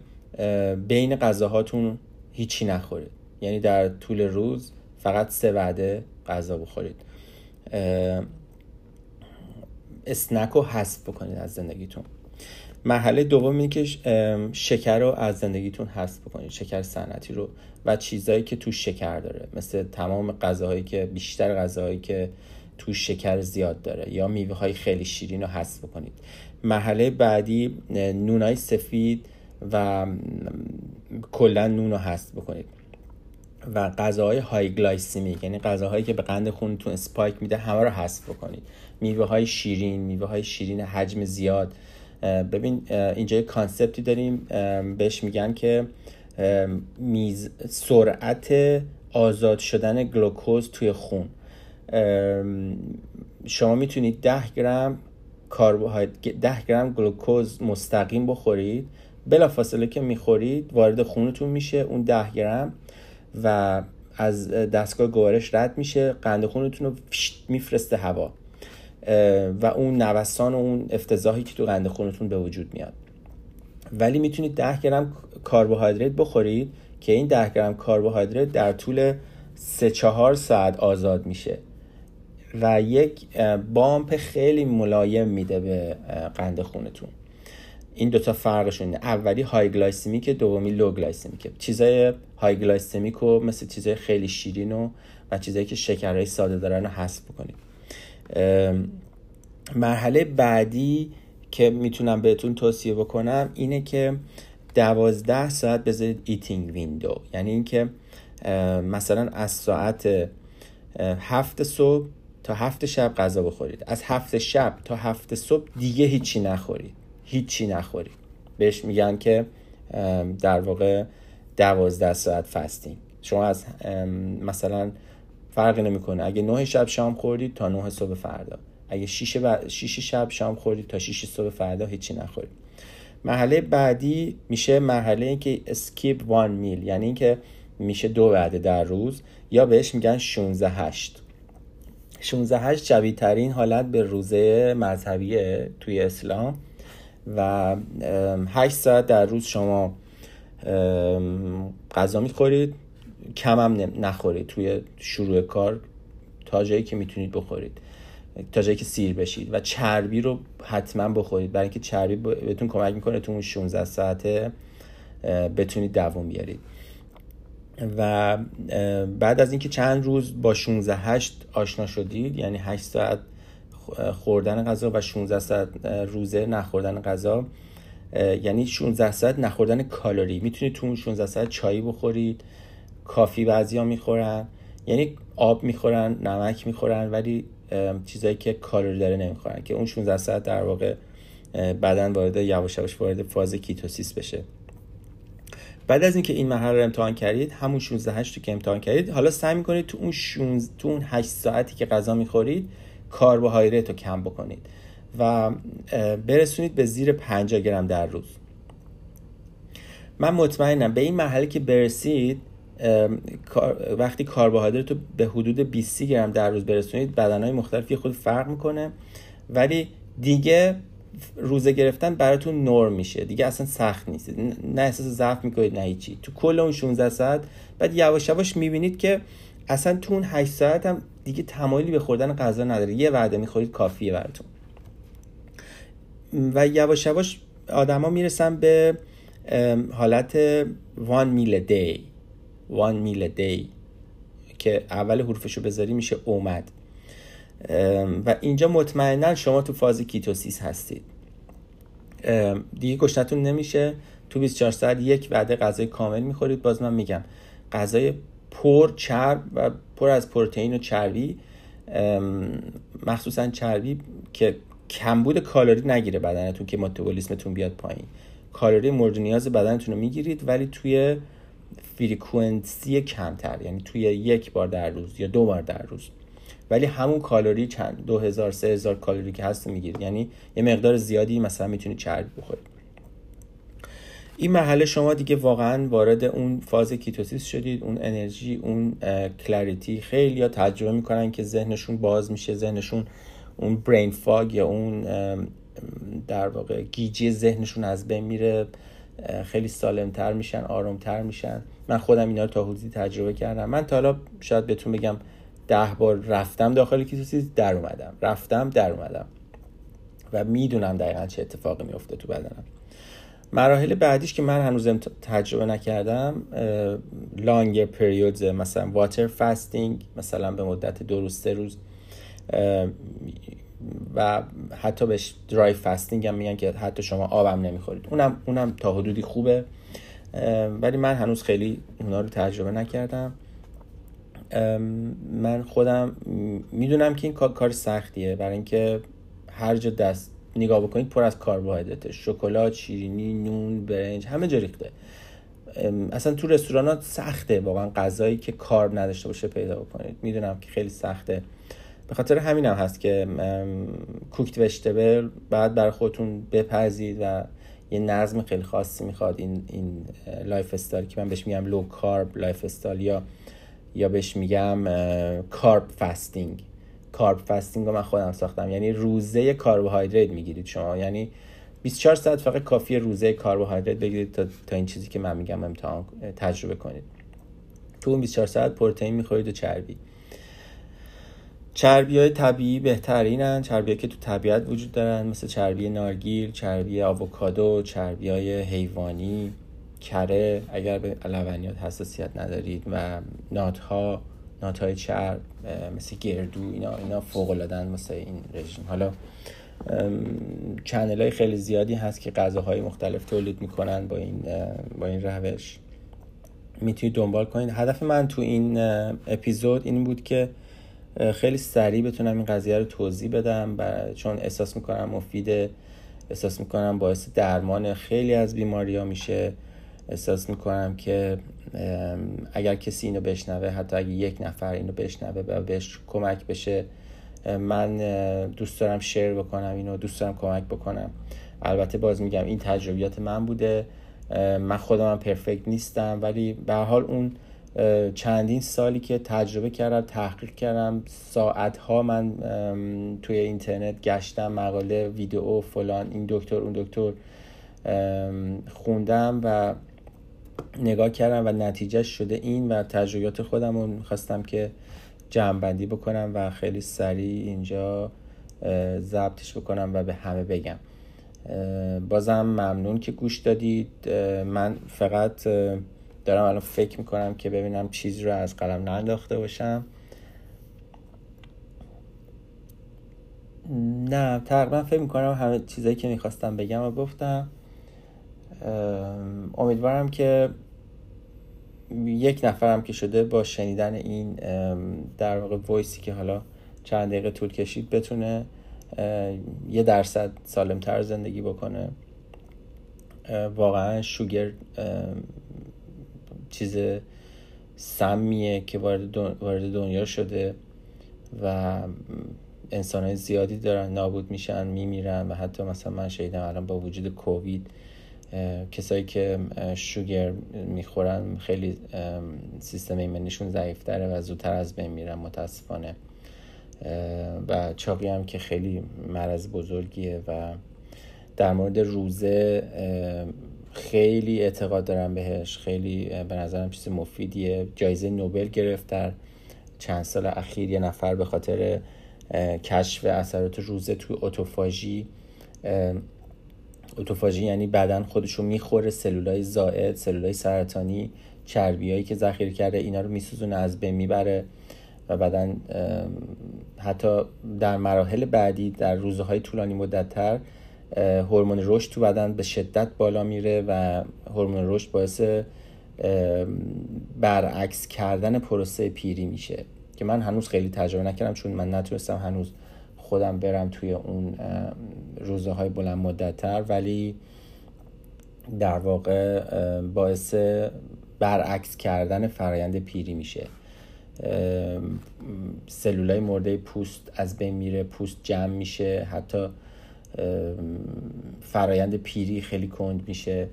بین غذاهاتون هیچی نخورید. یعنی در طول روز فقط سه وعده غذا بخورید. اسنک رو حذف بکنید از زندگیتون. مرحله دوم اینه که شکر رو از زندگیتون حذف بکنید شکر صنعتی رو و چیزهایی که تو شکر داره مثل تمام غذاهایی که بیشتر غذاهایی که تو شکر زیاد داره یا میوه های خیلی شیرین رو حذف بکنید. مرحله بعدی نونای سفید و کلا نون رو حذف بکنید. و غذاهای high glycemic یعنی غذاهایی که به قند خونتون spike میده همه رو حذف بکنید. میوه های شیرین میوه های شیرین حجم زیاد. ببین اینجا concept ی داریم. بهش میگن که میز سرعت آزاد شدن گلوکوز توی خون. شما می‌تونید 10 گرم کربوهیدرات 10 گرم گلوکوز مستقیم بخورید. بلا فاصله که می‌خورید وارد خونتون میشه اون 10 گرم و از دستگاه گوارش رد میشه. قند خونتون رو میفرسته هوا. و اون نوسان و اون افتضاحی که تو قند خونتون به وجود میاد. ولی می‌تونید 10 گرم کربوهیدرات بخورید که این 10 گرم کربوهیدرات در طول 3 4 ساعت آزاد میشه. و یک bump خیلی ملایم میده به قند خونتون. این دوتا فرقشون اولی high glycemic دومی low glycemic. چیزای high glycemic و مثل چیزای خیلی شیرین و و چیزایی که شکرهای ساده دارن رو حذف بکنید. مرحله بعدی که می‌تونم بهتون توصیه بکنم اینه که دوازده ساعت بذارید eating window یعنی اینکه مثلا از ساعت هفت صبح تا هفت شب غذا بخورید. از هفت شب تا هفت صبح دیگه هیچی نخورید. هیچی نخورید. بهش میگن که در واقع دوازده ساعت fasting. شما از مثلا فرقی نمی‌کنه. اگه نه شب شام خوردید تا نه صبح فردا. اگه شیش, ب... شیش شب شام خوردید تا شیش صبح فردا هیچی نخورید. مرحله بعدی میشه مرحله اینکه اسکیپ وان میل یعنی اینکه میشه دو وعده در روز. یا بهش میگن 16 8 16 8 جوی ترین حالت به روزه مذهبیه توی اسلام. و 8 ساعت در روز شما غذا می‌خورید. کم هم نخورید توی شروع کار تا جایی که می‌تونید بخورید تا جایی که سیر بشید. و چربی رو حتما بخورید. برای اینکه چربی بهتون کمک می‌کنه تو اون 16 ساعته بتونید دووم بیارید. و بعد از اینکه چند روز با 16 8 آشنا شدید یعنی 8 ساعت خوردن غذا و 16 ساعت روزه نخوردن غذا یعنی 16 ساعت نخوردن کالری. می‌تونید تو اون 16 ساعت چایی بخورید. کافی بعضیا می‌خورن. یعنی آب می‌خورن نمک می‌خورن ولی چیزایی که کالری داره نمی‌خورن که اون 16 ساعت در واقع بدن وارد یواش یواش وارد فاز کیتوسیس بشه. بعد از اینکه این مرحله رو امتحان کردید همون 16 8 که امتحان کردید حالا سعی می‌کنید تو اون 16 تو اون 8 ساعتی که غذا می‌خورید کربوهیدرات رو کم بکنید و برسونید به زیر 50 گرم در روز. من مطمئنم به این مرحله که برسید وقتی کربوهیدرات رو به حدود 20 گرم در روز برسونید بدنهای مختلفی خود فرق می‌کنه. ولی دیگه روزه گرفتن براتون نرم میشه. دیگه اصلا سخت نیست. نه احساس ضعف می‌کنید نه هیچی. تو کل اون 16 ساعت بعد یواش یواش می‌بینید که اصلا تو اون 8 ساعت هم دیگه تمایلی به خوردن غذا نداره. یه وعده می‌خورید کافیه براتون. و یواش یواش آدما می‌رسن به حالت وان میل دی وان میل دی که اول حروفشو بذاری میشه اومد. و اینجا مطمئنا شما تو فاز کیتوسیس هستید. دیگه گشنتون نمیشه. تو 24 ساعت یک وعده غذای کامل می‌خورید. باز من میگم غذای پر چرب و پر از پروتئین و چربی مخصوصا چربی که کمبود کالری نگیره بدنتون که متابولیسمتون بیاد پایین. کالری مورد نیاز بدنتون رو می‌گیرید ولی توی frequency کمتر یعنی توی یک بار در روز یا دو بار در روز. ولی همون کالری چند دو هزار سه هزار کالری که هست می‌گیرید یعنی یه مقدار زیادی مثلا می‌تونید چربی بخورید این مرحله شما دیگه واقعا وارد اون فاز ketosis شدید اون انرژی اون clarity. خیلی یا تجربه می‌کنن که ذهنشون باز میشه ذهنشون اون brain fog یا اون در واقع گیجی ذهنشون از بین میره. خیلی سالمتر میشن آرومتر میشن. من خودم اینا رو تا حدودی تجربه کردم. من تا حالا شاید بهتون بگم ده بار رفتم داخل ketosis در اومدم. رفتم در اومدم. و می‌دونم دقیقا چه اتفاقی میفته تو بدنم. مراحل بعدیش که من هنوز تجربه نکردم long periods مثلا water fasting مثلا به مدت دو روز سه روز و حتی بهش dry fasting هم میگن که حتی شما آبم نمی‌خورید. اونم اونم تا حدودی خوبه. ولی من هنوز خیلی اونا رو تجربه نکردم. من خودم می‌دونم که این کار سختیه. برای اینکه هر جا دست نگاه بکنید پر از کربوهیدرات شکلات شیرینی نون برنج همه جا ریخته. اصلا تو رستورانات سخته واقعا غذایی که carb نداشته باشه پیدا بکنید. می‌دونم که خیلی سخته. به خاطر همین هم هست که کوکت وشتبل بعد برای خودتون بپزید و یه نظم خیلی خاصی می‌خواد. این این lifestyle که من بهش میگم low carb lifestyle یا یا بهش میگم carb fasting. carb fasting رو من خودم ساختم. یعنی روزه کربوهیدرات می‌گیرید شما. یعنی 24 ساعت فقط کافی روزه کربوهیدرات بگیرید تا, تا این چیزی که من میگم امتحان تجربه کنید. تو اون 24 ساعت پروتئین می‌خورید و چربی. چربی های طبیعی بهترینن چربی که تو طبیعت وجود دارن مثل چربی نارگیل چربی آووکادو چربی های حیوانی کره اگر به لبنیات حساسیت ندارید و نات ها نات های چرب مثل گردو اینا اینا فوق العاده مثل این رژیم. حالا چنل های خیلی زیادی هست که غذاهای مختلف تولید می‌کنن با این با این روش. می‌تونید دنبال کنید. هدف من تو این اپیزود این بود که خیلی سریع بتونم این قضیه رو توضیح بدم چون احساس می‌کنم مفیده احساس می‌کنم باعث درمان خیلی از بیماری ها میشه. احساس می‌کنم که اگر کسی اینو بشنوه حتی اگه یک نفر اینو بشنوه و بهش کمک بشه من دوست دارم شیر بکنم اینو دوست دارم کمک بکنم. البته باز میگم این تجربیات من بوده. من خودم هم پرفکت نیستم ولی به حال اون چندین سالی که تجربه کردم تحقیق کردم. ساعت ها من توی اینترنت گشتم مقاله ویدیو فلان این دکتر اون دکتر خوندم و نگاه کردم و نتیجه شده این و تجربیات خودم رو می‌خواستم که جمعبندی بکنم و خیلی سریع اینجا ضبطش بکنم و به همه بگم. بازم ممنون که گوش دادید. من فقط دارم الان فکر می‌کنم که ببینم چیزی رو از قلم ننداخته باشم. نه تقریبا فکر می‌کنم همه چیزایی که می‌خواستم بگم و گفتم. امیدوارم که یک نفرم که شده با شنیدن این در واقع وایسی که حالا چند دقیقه طول کشید بتونه یه درصد سالمتر زندگی بکنه. واقعا شوگر چیز سمیه که وارد دنیا شده و انسان های زیادی دارن نابود میشن میمیرن و حتی مثلا من شهیدم الان با وجود کووید کسایی که شوگر می‌خورن خیلی سیستم ایمنیشون ضعیفتره و زودتر از بین میرن متاسفانه. و چاقی هم که خیلی مرض بزرگیه و در مورد روزه خیلی اعتقاد دارم بهش. خیلی به نظرم چیز مفیدیه. جایزه نوبل گرفت در چند سال اخیر یه نفر به خاطر کشف اثرات روزه توی اتوفاژی اتوفاژی یعنی بدن خودشو می‌خوره سلولای زائد سلولای سرطانی چربیایی که ذخیره کرده اینا رو میسوزونه از بین می‌بره و بدن حتی در مراحل بعدی در روزهای طولانی مدتتر هورمون رشد تو بدن به شدت بالا میره و هورمون رشد باعث برعکس کردن پروسه پیری میشه که من هنوز خیلی تجربه نکردم چون من نتونستم هنوز خودم برم توی اون روزه های بلند مدت تر ولی در واقع باعث برعکس کردن فرایند پیری میشه. سلولای مرده پوست از بین میره پوست جمع میشه حتی فرایند پیری خیلی کند میشه.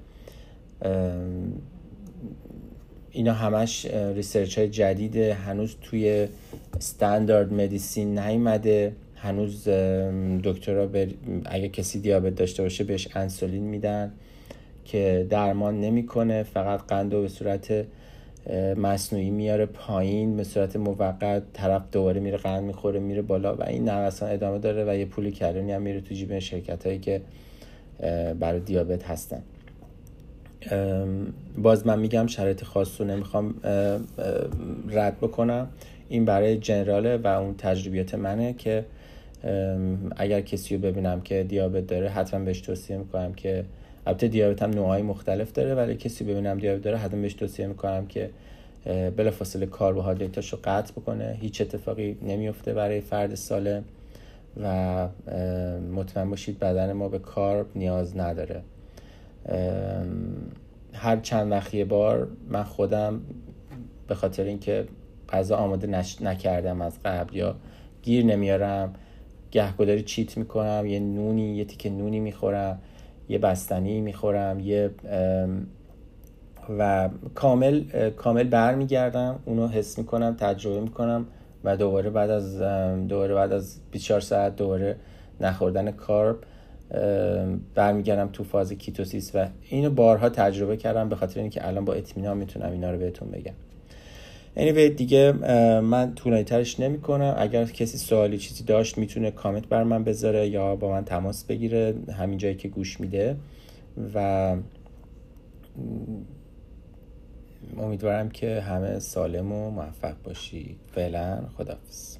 اینا همش research های جدیده هنوز توی استاندارد مدیسین نیومده. هنوز دکترها اگه کسی دیابت داشته باشه بهش انسولین میدن که درمان نمی‌کنه فقط قند به صورت مصنوعی میاره پایین به صورت موقت طرف دوباره میره قند می‌خوره میره بالا و این نوسان ادامه داره و یه پولی کلانی هم میره تو جیب شرکت هایی که برای دیابت هستن. باز من میگم شرایط خاص رو نمی‌خوام رد بکنم. این برای جنراله و اون تجربیات منه که اگر کسی رو ببینم که دیابت داره حتما بهش توصیه می‌کنم که البته دیابت هم نوعای مختلف داره ولی کسی ببینم دیابت داره حتما بهش توصیه می‌کنم که بلافاصله کربوهیدراتش رو قطع بکنه. هیچ اتفاقی نمیفته برای فرد سالم و مطمئن باشید بدن ما به کارب نیاز نداره. هر چند وقت بار من خودم به خاطر اینکه غذا آماده نکردم از قبل یا گیر نمیارم گهگداری چیت می‌کنم یه نونی یه تیکه نونی می‌خورم. یه بستنی می‌خورم یه و کامل کامل برمیگردم اونو حس می‌کنم تجربه می‌کنم و دوباره بعد از دوباره بعد از 24 ساعت دوباره نخوردن کارب برمیگردم تو فاز کیتوسیس و اینو بارها تجربه کردم به خاطر اینکه الان با اطمینان می‌تونم اینا رو بهتون بگم. Anyway دیگه من طولانی ترش نمی کنم اگر کسی سوالی چیزی داشت می‌تونه کامنت بر من بذاره یا با من تماس بگیره. همین جایی که گوش میده. و امیدوارم که همه سالم و موفق باشید فعلا خدافز